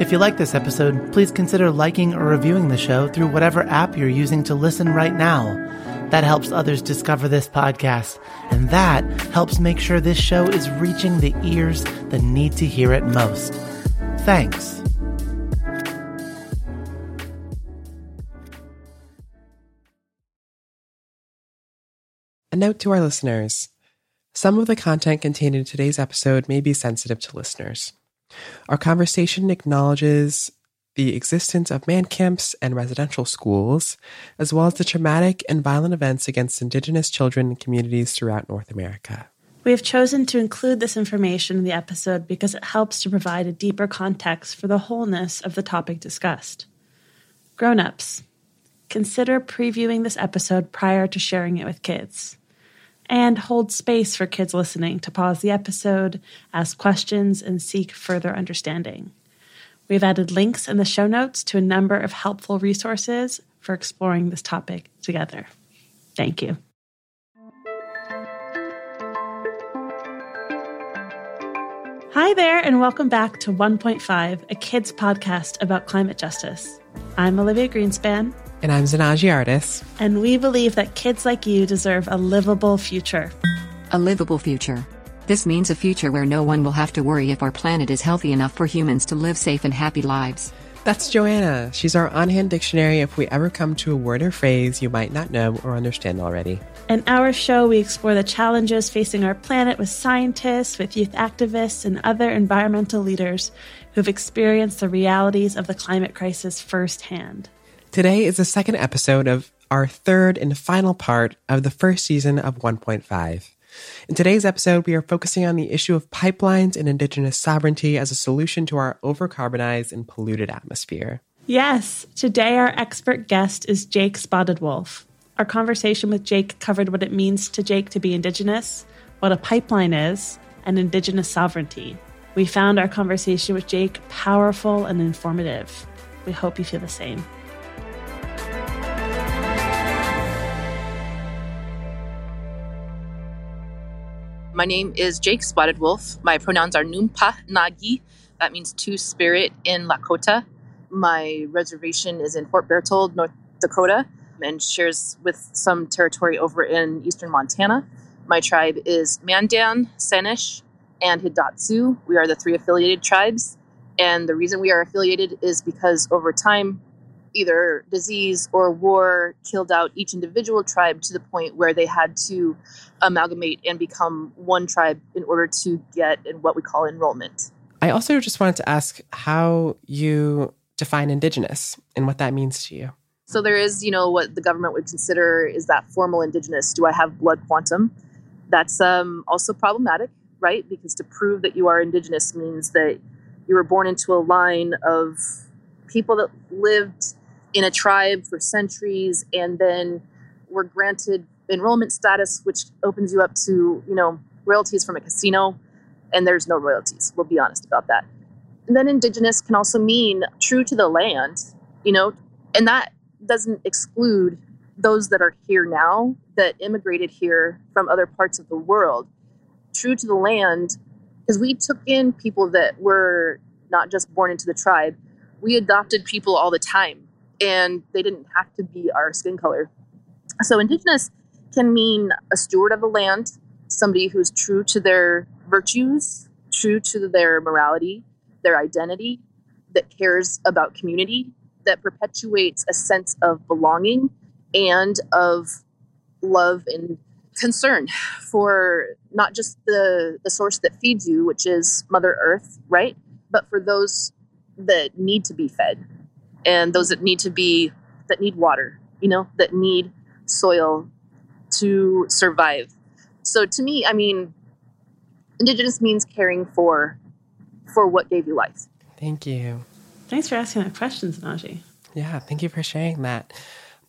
If you like this episode, please consider liking or reviewing the show through whatever app you're using to listen right now. That helps others discover this podcast, and that helps make sure this show is reaching the ears that need to hear it most. Thanks. A note to our listeners. Some of the content contained in today's episode may be sensitive to listeners. Our conversation acknowledges the existence of man camps and residential schools, as well as the traumatic and violent events against Indigenous children and communities throughout North America. We have chosen to include this information in the episode because it helps to provide a deeper context for the wholeness of the topic discussed. Grown ups, consider previewing this episode prior to sharing it with kids. And hold space for kids listening to pause the episode, ask questions, and seek further understanding. We've added links in the show notes to a number of helpful resources for exploring this topic together. Thank you. Hi there, and welcome back to 1.5, a kids podcast about climate justice. I'm Olivia Greenspan. And I'm Zanaji Artis. And we believe that kids like you deserve a livable future. A livable future. This means a future where no one will have to worry if our planet is healthy enough for humans to live safe and happy lives. That's Joanna. She's our on hand dictionary if we ever come to a word or phrase you might not know or understand already. In our show, we explore the challenges facing our planet with scientists, with youth activists, and other environmental leaders who've experienced the realities of the climate crisis firsthand. Today is the second episode of our third and final part of the first season of 1.5. In today's episode, we are focusing on the issue of pipelines and indigenous sovereignty as a solution to our overcarbonized and polluted atmosphere. Yes, today our expert guest is Jaike Spotted Wolf. Our conversation with Jaike covered what it means to Jaike to be indigenous, what a pipeline is, and indigenous sovereignty. We found our conversation with Jaike powerful and informative. We hope you feel the same. My name is Jaike Spotted Wolf. My pronouns are Numpa Nagi. That means two spirit in Lakota. My reservation is in Fort Berthold, North Dakota, and shares with some territory over in eastern Montana. My tribe is Mandan, Sanish, and Hidatsa. We are the three affiliated tribes. And the reason we are affiliated is because over time, either disease or war killed out each individual tribe to the point where they had to amalgamate and become one tribe in order to get in what we call enrollment. I also just wanted to ask how you define indigenous and what that means to you. So there is, you know, what the government would consider is that formal indigenous. Do I have blood quantum? That's um, also problematic, right? Because to prove that you are indigenous means that you were born into a line of people that lived in a tribe for centuries and then were granted enrollment status, which opens you up to, you know, royalties from a casino. And there's no royalties. We'll be honest about that. And then indigenous can also mean true to the land, you know, and that doesn't exclude those that are here now that immigrated here from other parts of the world. True to the land, because we took in people that were not just born into the tribe, we adopted people all the time and they didn't have to be our skin color. So, indigenous can mean a steward of the land, somebody who's true to their virtues, true to their morality, their identity, that cares about community, that perpetuates a sense of belonging and of love and concern for not just the the source that feeds you which is mother earth right but for those that need to be fed and those that need to be that need water you know that need soil to survive so to me i mean indigenous means caring for for what gave you life Thank you. Thanks for asking that question, Zanaji. Yeah, thank you for sharing that.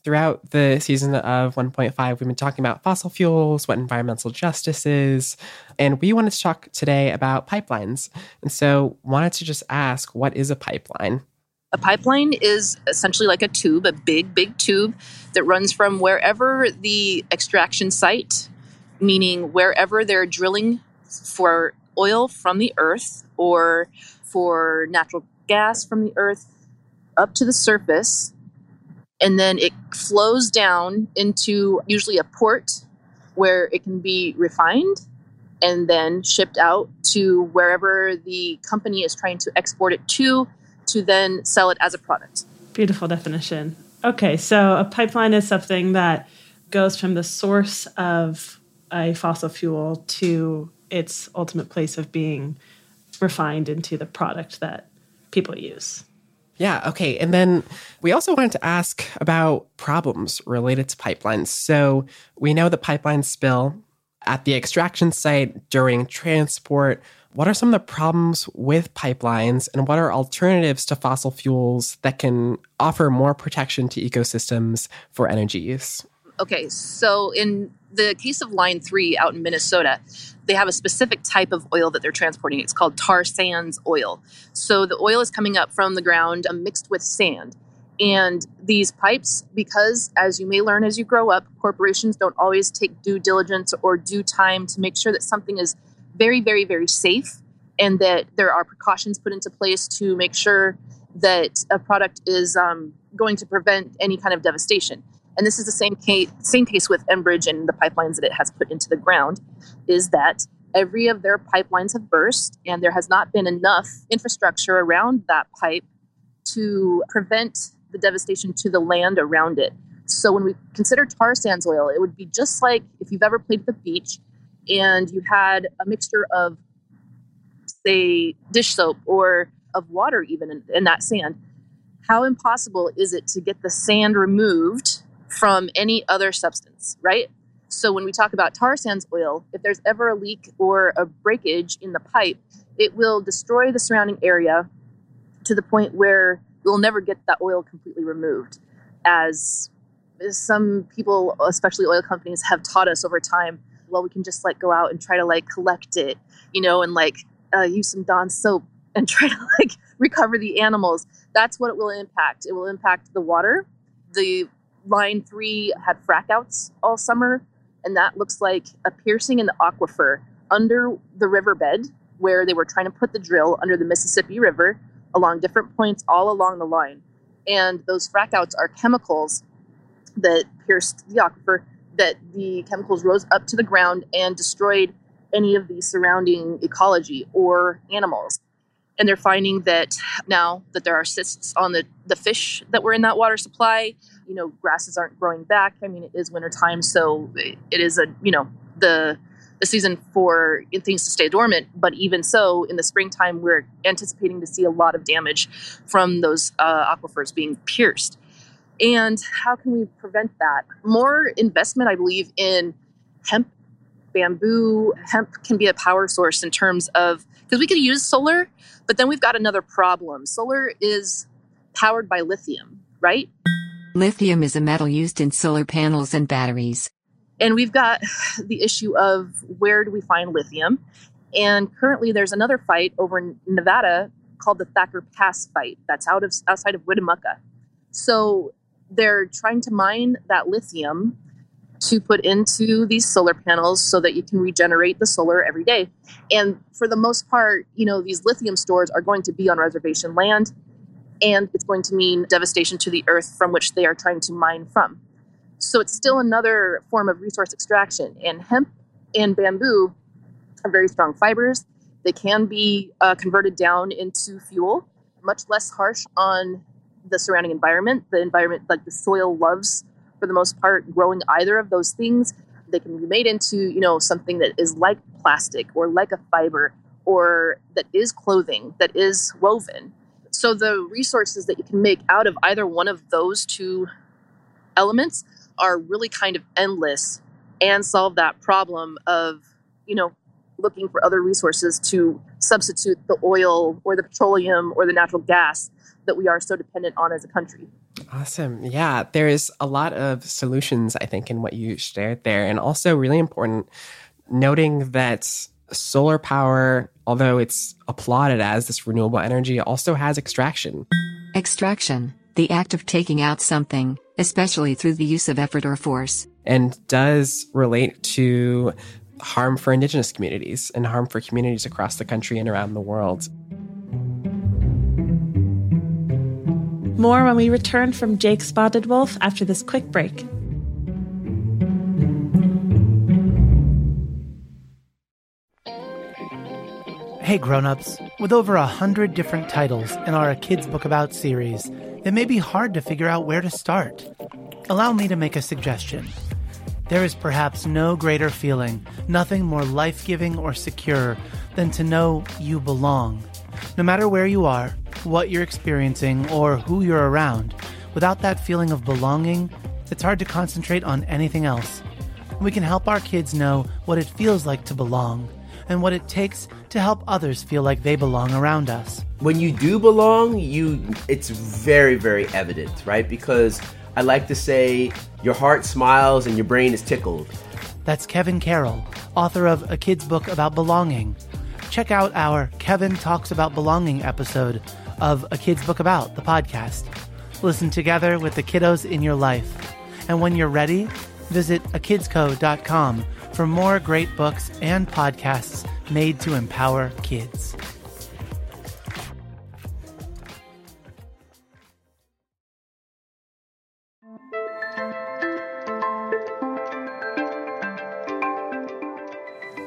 throughout the season of 1.5, we've been talking about fossil fuels, what environmental justice is, and we wanted to talk today about pipelines. And so, wanted to just ask, what is a pipeline? A pipeline is essentially like a tube, a big, big tube that runs from wherever the extraction site, meaning wherever they're drilling for oil from the earth or for natural gas from the earth, up to the surface. And then it flows down into usually a port where it can be refined and then shipped out to wherever the company is trying to export it to to then sell it as a product. Beautiful definition. Okay, so a pipeline is something that goes from the source of a fossil fuel to its ultimate place of being refined into the product that people use. Yeah, okay. And then we also wanted to ask about problems related to pipelines. So we know the pipelines spill at the extraction site during transport what are some of the problems with pipelines and what are alternatives to fossil fuels that can offer more protection to ecosystems for energy use? Okay, so in the case of Line 3 out in Minnesota, they have a specific type of oil that they're transporting. It's called tar sands oil. So the oil is coming up from the ground uh, mixed with sand. And these pipes, because as you may learn as you grow up, corporations don't always take due diligence or due time to make sure that something is very, very, very safe and that there are precautions put into place to make sure that a product is um, going to prevent any kind of devastation. And this is the same case, same case with Enbridge and the pipelines that it has put into the ground, is that every of their pipelines have burst, and there has not been enough infrastructure around that pipe to prevent the devastation to the land around it. So when we consider tar sands oil, it would be just like if you've ever played at the beach and you had a mixture of, say, dish soap or of water, even in, in that sand, how impossible is it to get the sand removed from any other substance, right? So when we talk about tar sands oil, if there's ever a leak or a breakage in the pipe, it will destroy the surrounding area to the point where we'll never get that oil completely removed. As some people, especially oil companies, have taught us over time, well, we can just like go out and try to like collect it, you know, and like uh, use some Dawn soap and try to like recover the animals. That's what it will impact. It will impact the water. The line three had frac outs all summer, and that looks like a piercing in the aquifer under the riverbed where they were trying to put the drill under the Mississippi River along different points all along the line. And those frac outs are chemicals that pierced the aquifer that the chemicals rose up to the ground and destroyed any of the surrounding ecology or animals. And they're finding that now that there are cysts on the, the fish that were in that water supply, you know, grasses aren't growing back. I mean, it is wintertime, so it is a, you know, the the season for things to stay dormant. But even so, in the springtime, we're anticipating to see a lot of damage from those uh, aquifers being pierced. And how can we prevent that? More investment, I believe, in hemp, bamboo. Hemp can be a power source in terms of because we could use solar, but then we've got another problem. Solar is powered by lithium, right? Lithium is a metal used in solar panels and batteries. And we've got the issue of where do we find lithium? And currently, there's another fight over in Nevada called the Thacker Pass fight that's out of outside of Winnemucca. So they're trying to mine that lithium to put into these solar panels so that you can regenerate the solar every day. And for the most part, you know, these lithium stores are going to be on reservation land and it's going to mean devastation to the earth from which they are trying to mine from. So it's still another form of resource extraction. And hemp and bamboo are very strong fibers. They can be uh, converted down into fuel, much less harsh on the surrounding environment. The environment, like the soil, loves for the most part growing either of those things. They can be made into, you know, something that is like plastic or like a fiber or that is clothing that is woven. So the resources that you can make out of either one of those two elements are really kind of endless and solve that problem of, you know, looking for other resources to substitute the oil or the petroleum or the natural gas that we are so dependent on as a country. Awesome. Yeah, there's a lot of solutions, I think, in what you shared there. And also, really important noting that solar power, although it's applauded as this renewable energy, also has extraction. Extraction, the act of taking out something, especially through the use of effort or force. And does relate to harm for indigenous communities and harm for communities across the country and around the world. More when we return from Jaike Spotted Wolf after this quick break. Hey grown-ups, with over a hundred different titles in our Kids Book About series, it may be hard to figure out where to start. Allow me to make a suggestion. There is perhaps no greater feeling, nothing more life-giving or secure than to know you belong. No matter where you are, what you're experiencing, or who you're around, without that feeling of belonging, it's hard to concentrate on anything else. We can help our kids know what it feels like to belong and what it takes to help others feel like they belong around us. When you do belong, you it's very very evident, right? Because I like to say your heart smiles and your brain is tickled. That's Kevin Carroll, author of A Kid's Book About Belonging. Check out our Kevin Talks About Belonging episode of A Kid's Book About, the podcast. Listen together with the kiddos in your life. And when you're ready, visit akidsco.com for more great books and podcasts made to empower kids.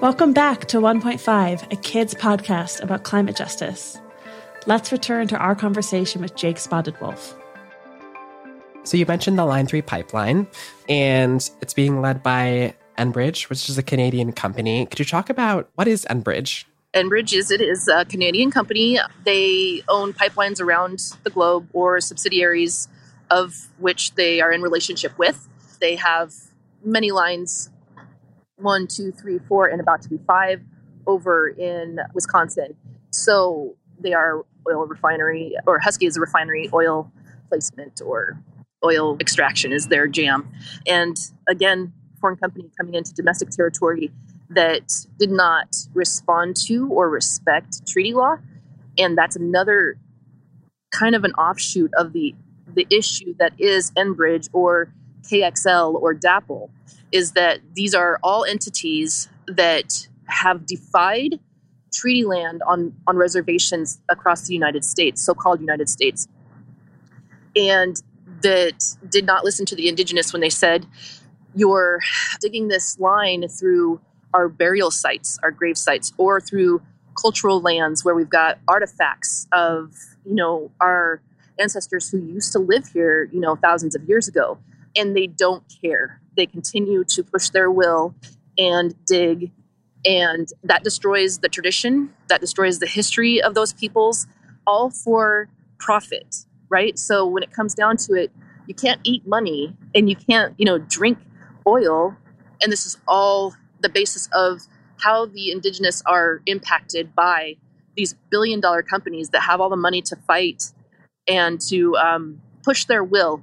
Welcome back to 1.5, a kids podcast about climate justice. Let's return to our conversation with Jaike Spotted Wolf. So, you mentioned the Line 3 pipeline, and it's being led by Enbridge, which is a Canadian company. Could you talk about what is Enbridge? Enbridge is it is a Canadian company. They own pipelines around the globe or subsidiaries of which they are in relationship with. They have many lines one, two, three, four, and about to be five over in Wisconsin. So they are oil refinery, or Husky is a refinery oil placement or oil extraction is their jam. And again, foreign company coming into domestic territory that did not respond to or respect treaty law. And that's another kind of an offshoot of the the issue that is Enbridge or KXL or DAPL is that these are all entities that have defied treaty land on, on reservations across the United States, so called United States, and that did not listen to the indigenous when they said, You're digging this line through our burial sites, our grave sites, or through cultural lands where we've got artifacts of, you know, our ancestors who used to live here, you know, thousands of years ago. And they don't care. They continue to push their will and dig and that destroys the tradition that destroys the history of those peoples all for profit right? So when it comes down to it you can't eat money and you can't you know drink oil and this is all the basis of how the indigenous are impacted by these billion dollar companies that have all the money to fight and to um, push their will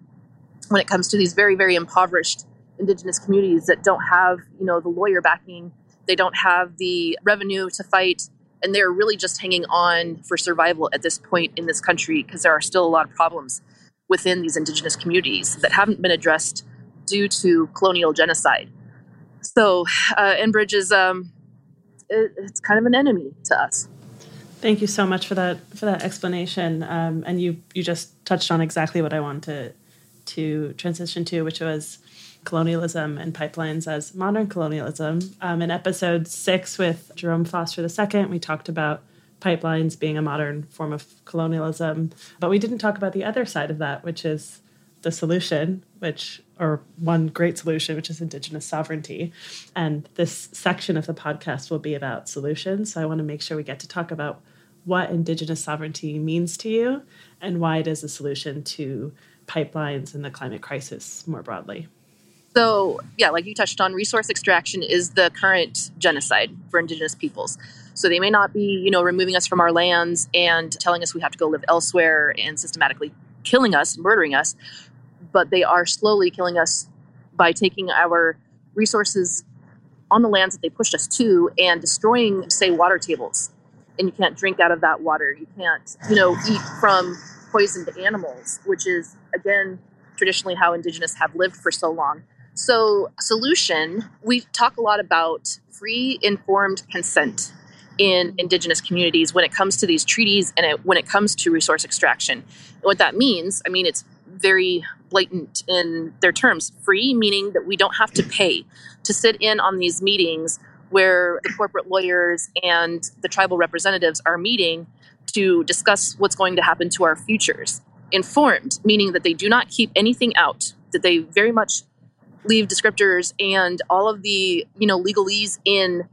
when it comes to these very very impoverished indigenous communities that don't have you know the lawyer backing they don't have the revenue to fight, and they're really just hanging on for survival at this point in this country because there are still a lot of problems within these indigenous communities that haven't been addressed due to colonial genocide. So, uh, Enbridge is um, it, it's kind of an enemy to us. Thank you so much for that for that explanation. Um, and you you just touched on exactly what I wanted to, to transition to, which was colonialism and pipelines as modern colonialism. Um, in episode six with Jerome Foster II, we talked about pipelines being a modern form of colonialism, but we didn't talk about the other side of that, which is the solution, which or one great solution, which is Indigenous sovereignty. And this section of the podcast will be about solutions. So I want to make sure we get to talk about what Indigenous sovereignty means to you and why it is a solution to pipelines and the climate crisis more broadly. So, yeah, like you touched on, resource extraction is the current genocide for Indigenous peoples. So they may not be, you know, removing us from our lands and telling us we have to go live elsewhere and systematically killing us, murdering us, but they are slowly killing us by taking our resources on the lands that they pushed us to and destroying, say, water tables. And you can't drink out of that water. You can't, you know, eat from poisoned animals, which is, again, traditionally how indigenous have lived for so long. So, solution, we talk a lot about free informed consent in indigenous communities when it comes to these treaties and it, when it comes to resource extraction. What that means, I mean, it's very blatant in their terms. Free, meaning that we don't have to pay to sit in on these meetings where the corporate lawyers and the tribal representatives are meeting to discuss what's going to happen to our futures. Informed, meaning that they do not keep anything out, that they very much leave descriptors and all of the you know legalese in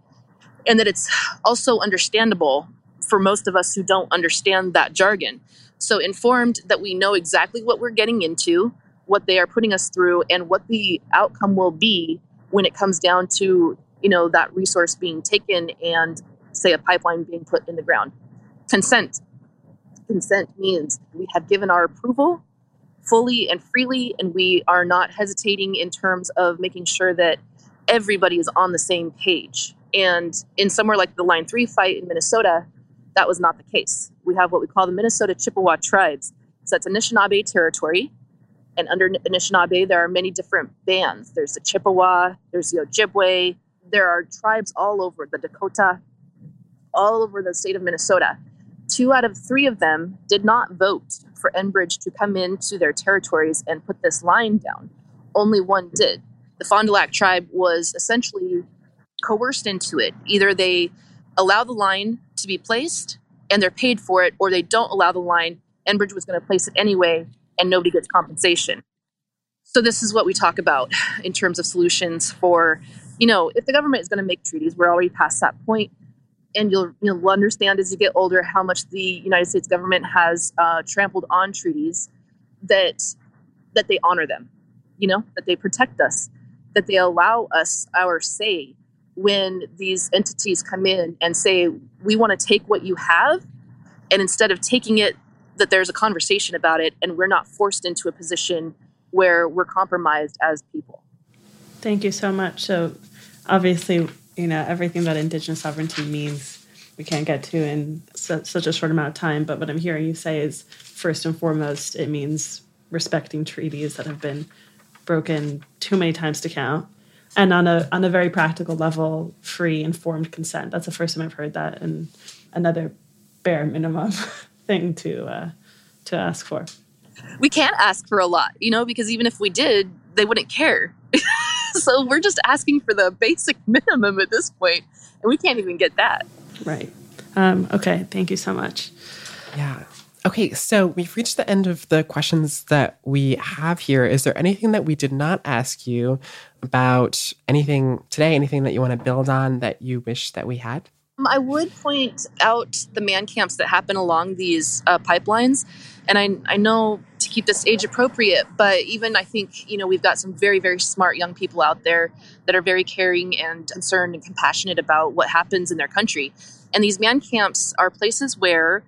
and that it's also understandable for most of us who don't understand that jargon. So informed that we know exactly what we're getting into what they are putting us through and what the outcome will be when it comes down to you know that resource being taken and say a pipeline being put in the ground. Consent. Consent means we have given our approval fully and freely, and we are not hesitating in terms of making sure that everybody is on the same page. And in somewhere like the Line 3 fight in Minnesota, that was not the case. We have what we call the Minnesota Chippewa tribes. So that's Anishinaabe territory. And under Anishinaabe, there are many different bands. There's the Chippewa, there's the Ojibwe, there are tribes all over the Dakota, all over the state of Minnesota. Two out of three of them did not vote for Enbridge to come into their territories and put this line down. Only one did. The Fond du Lac tribe was essentially coerced into it. Either they allow the line to be placed and they're paid for it, or they don't allow the line. Enbridge was going to place it anyway, and nobody gets compensation. So this is what we talk about in terms of solutions for, you know, if the government is going to make treaties, we're already past that point and you'll you'll understand as you get older how much the United States government has uh, trampled on treaties that that they honor them, you know, that they protect us, that they allow us our say when these entities come in and say we want to take what you have, and instead of taking it, that there's a conversation about it, and we're not forced into a position where we're compromised as people. Thank you so much. So, obviously, you know everything that indigenous sovereignty means we can't get to in su- such a short amount of time. But what i'm hearing you say is first and foremost it means respecting treaties that have been broken too many times to count. And on a on a very practical level free informed consent. That's the first time i've heard that and another bare minimum thing to uh, to ask for. We can't ask for a lot you know because even if we did they wouldn't care so we're just asking for the basic minimum at this point, and we can't even get that. Right. Um, okay. Thank you so much. Yeah. Okay, so we've reached the end of the questions that we have here. Is there anything that we did not ask you about anything today, anything that you want to build on that you wish that we had? Um, I would point out the man camps that happen along these uh, pipelines. And I, I know keep this age appropriate, but even I think, you know, we've got some very, very smart young people out there that are very caring and concerned and compassionate about what happens in their country. And these man camps are places where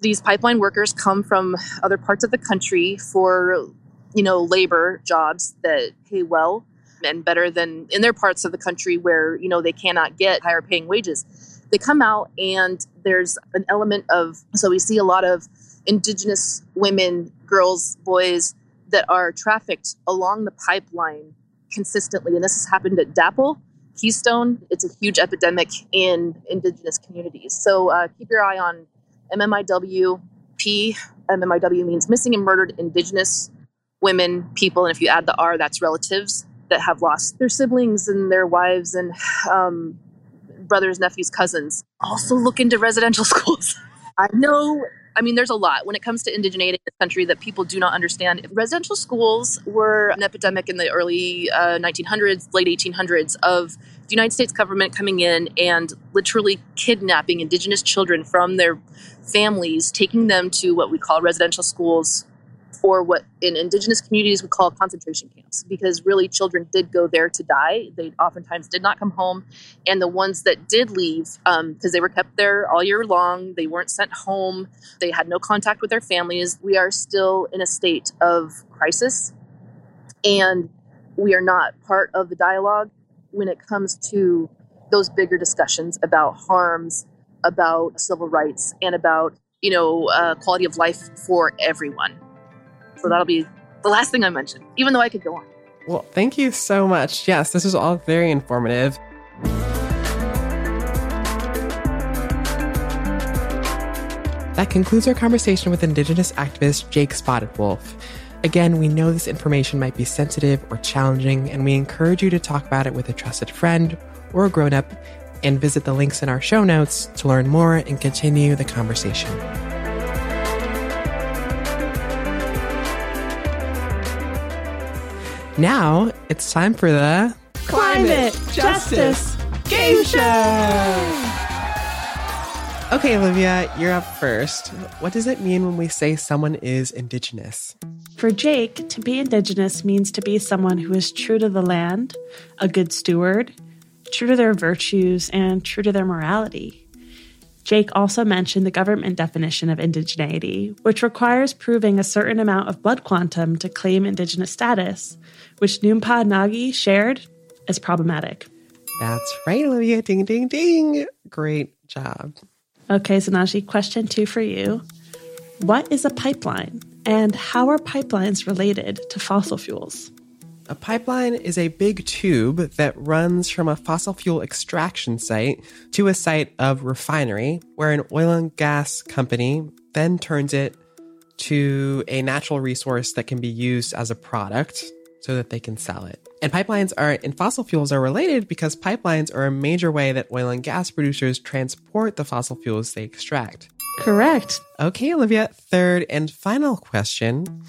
these pipeline workers come from other parts of the country for, you know, labor jobs that pay well and better than in their parts of the country where you know they cannot get higher paying wages they come out and there's an element of so we see a lot of indigenous women girls boys that are trafficked along the pipeline consistently. And this has happened at DAPL keystone. It's a huge epidemic in indigenous communities. So uh, keep your eye on mmiw p. Mmiw means missing and murdered indigenous women people. And if you add the r that's relatives that have lost their siblings and their wives and um, brothers, nephews, cousins. Also look into residential schools. I know, I mean, there's a lot when it comes to indigeneity in country that people do not understand. Residential schools were an epidemic in the early uh, 1900s, late 1800s of the United States government coming in and literally kidnapping indigenous children from their families, taking them to what we call residential schools or what in indigenous communities we call concentration camps because really children did go there to die. They oftentimes did not come home and the ones that did leave because um, they were kept there all year long they weren't sent home they had no contact with their families we are still in a state of crisis. And we are not part of the dialogue when it comes to those bigger discussions about harms about civil rights and about you know uh, quality of life for everyone so that'll be the last thing I mention, even though I could go on. Well, thank you so much. Yes, this is all very informative. That concludes our conversation with Indigenous activist Jaike Spotted Wolf. Again, we know this information might be sensitive or challenging, and we encourage you to talk about it with a trusted friend or a grown up and visit the links in our show notes to learn more and continue the conversation. Now it's time for the Climate Justice Game Show. Okay, Olivia, you're up first. What does it mean when we say someone is Indigenous? For Jaike, to be Indigenous means to be someone who is true to the land, a good steward, true to their virtues, and true to their morality. Jaike also mentioned the government definition of indigeneity, which requires proving a certain amount of blood quantum to claim Indigenous status, which Noonpah Nagi shared as problematic. That's right, Olivia. Ding, ding, ding. Great job. Okay, Zanaji, question two for you. What is a pipeline, and how are pipelines related to fossil fuels? A pipeline is a big tube that runs from a fossil fuel extraction site to a site of refinery, where an oil and gas company then turns it to a natural resource that can be used as a product so that they can sell it. And pipelines are and fossil fuels are related because pipelines are a major way that oil and gas producers transport the fossil fuels they extract. Correct. Okay, Olivia, third and final question.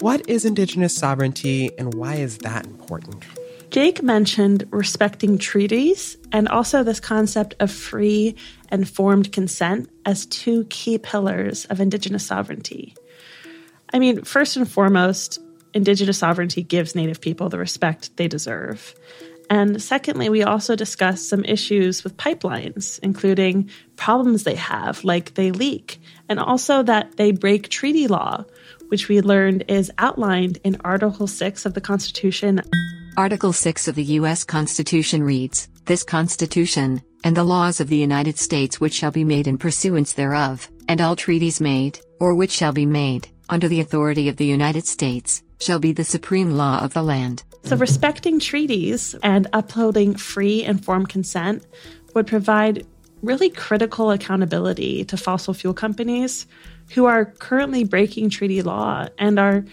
What is Indigenous sovereignty and why is that important? Jaike mentioned respecting treaties and also this concept of free and formed consent as two key pillars of Indigenous sovereignty. I mean, first and foremost, Indigenous sovereignty gives Native people the respect they deserve. And secondly, we also discussed some issues with pipelines, including problems they have, like they leak, and also that they break treaty law, which we learned is outlined in Article 6 of the Constitution. Article 6 of the U.S. Constitution reads This Constitution, and the laws of the United States which shall be made in pursuance thereof, and all treaties made, or which shall be made, under the authority of the United States, shall be the supreme law of the land. So, respecting treaties and upholding free informed consent would provide really critical accountability to fossil fuel companies who are currently breaking treaty law and are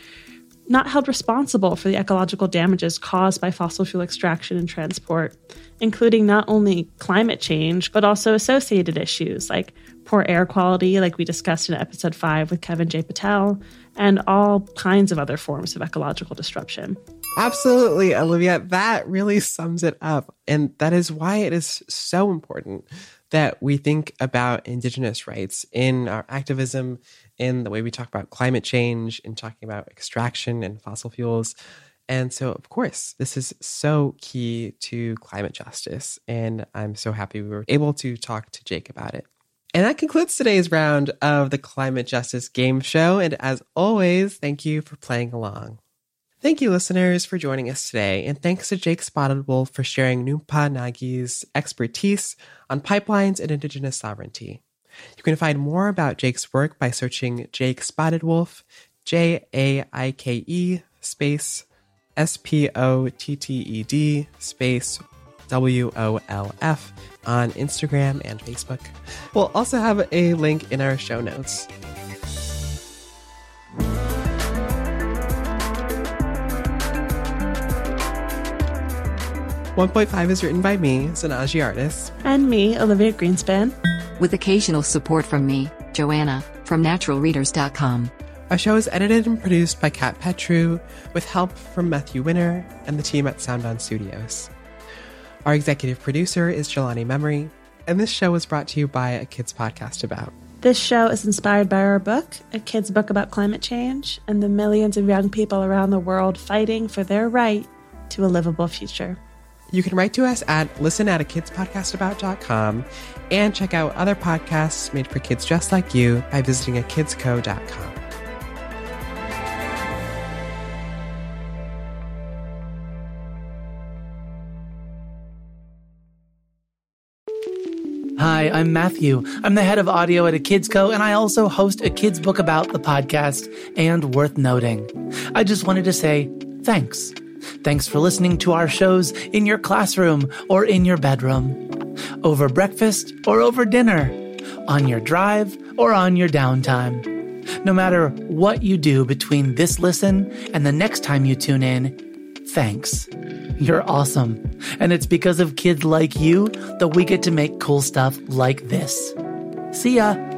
not held responsible for the ecological damages caused by fossil fuel extraction and transport, including not only climate change, but also associated issues like poor air quality, like we discussed in episode 5 with Kevin J. Patel, and all kinds of other forms of ecological disruption. Absolutely, Olivia. That really sums it up. And that is why it is so important that we think about Indigenous rights in our activism, in the way we talk about climate change, in talking about extraction and fossil fuels. And so, of course, this is so key to climate justice. And I'm so happy we were able to talk to Jaike about it. And that concludes today's round of the Climate Justice Game Show. And as always, thank you for playing along. Thank you, listeners, for joining us today, and thanks to Jaike Spotted Wolf for sharing Noonpah Nagi's expertise on pipelines and Indigenous sovereignty. You can find more about Jaike's work by searching Jaike Spotted Wolf, J A I K E space S P O T T E D space W O L F on Instagram and Facebook. We'll also have a link in our show notes. 1.5 is written by me, Zanaji Artis. And me, Olivia Greenspan. With occasional support from me, Joanna, from naturalreaders.com. Our show is edited and produced by Kat Petru, with help from Matthew Winner and the team at Sound On Studios. Our executive producer is Jelani Memory, and this show was brought to you by a kids podcast about. This show is inspired by our book, A Kid's Book About Climate Change, and the millions of young people around the world fighting for their right to a livable future. You can write to us at listen at a kidspodcastabout.com and check out other podcasts made for kids just like you by visiting akidsco.com. Hi, I'm Matthew. I'm the head of audio at a Kids Co, and I also host a kids book about the podcast. And worth noting, I just wanted to say thanks. Thanks for listening to our shows in your classroom or in your bedroom, over breakfast or over dinner, on your drive or on your downtime. No matter what you do between this listen and the next time you tune in, thanks. You're awesome. And it's because of kids like you that we get to make cool stuff like this. See ya.